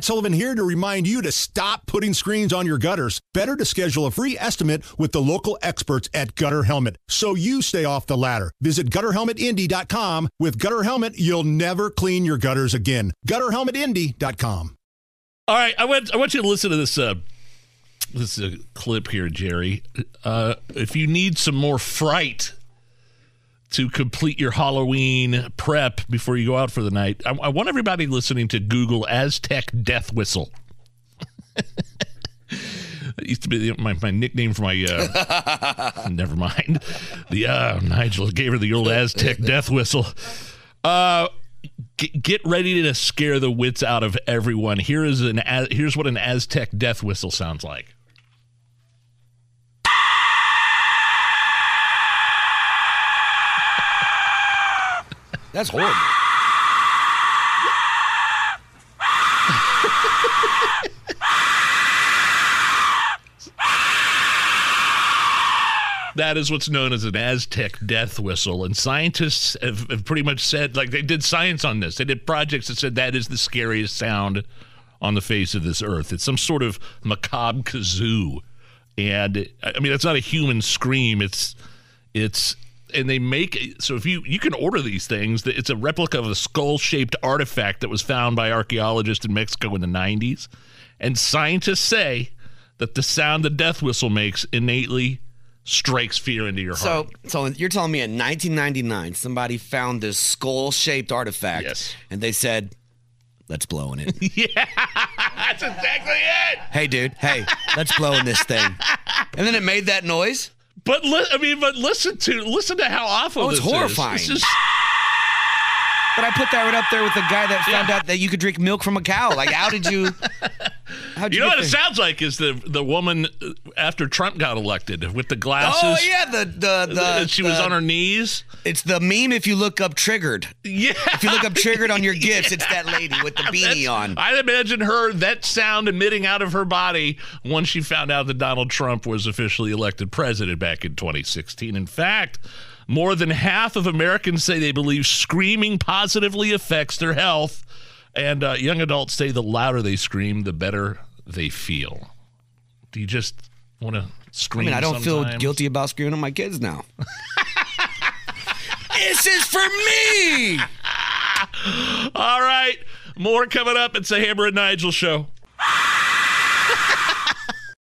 Matt Sullivan here to remind you to stop putting screens on your gutters. Better to schedule a free estimate with the local experts at Gutter Helmet so you stay off the ladder. Visit gutterhelmetindy.com. With Gutter Helmet, you'll never clean your gutters again. Gutterhelmetindy.com. All right, I want I want you to listen to this uh, this uh, clip here, Jerry. Uh, if you need some more fright to complete your Halloween prep before you go out for the night, I, I want everybody listening to Google Aztec death whistle. It used to be the, my, my nickname for my. Uh, never mind. The uh, Nigel gave her the old Aztec death whistle. Uh, get, get ready to scare the wits out of everyone. Here is an here's what an Aztec death whistle sounds like. That's horrible. That is what's known as an Aztec death whistle. And scientists have, have pretty much said, like, they did science on this. They did projects that said that is the scariest sound on the face of this earth. It's some sort of macabre kazoo. And I mean, it's not a human scream. It's, it's, and they make so if you you can order these things it's a replica of a skull shaped artifact that was found by archaeologists in Mexico in the 90s and scientists say that the sound the death whistle makes innately strikes fear into your heart. So, so you're telling me in 1999 somebody found this skull-shaped artifact, Yes. and they said, "Let's blow in it." yeah, that's exactly it. hey, dude. Hey, let's blow in this thing. And then it made that noise. But li- I mean, but listen to listen to how awful Oh, it's this is. horrifying. Is- But I put that right up there with the guy that found out that you could drink milk from a cow. Like, how did you? You you, know what it sounds like is the the woman after Trump got elected with the glasses. Oh yeah, the the the. And she was on her knees. It's the meme. If you look up triggered, Yeah. if you look up triggered on your gifts, it's that lady with the beanie on. I imagine her that sound emitting out of her body once she found out that Donald Trump was officially elected president back in 2016. In fact, more than half of Americans say they believe screaming positively affects their health, and uh, young adults say the louder they scream, the better they feel. Do you just want to I mean, I don't feel guilty about screwing on my kids now. this is for me. All right, more coming up. It's the Hammer and Nigel show.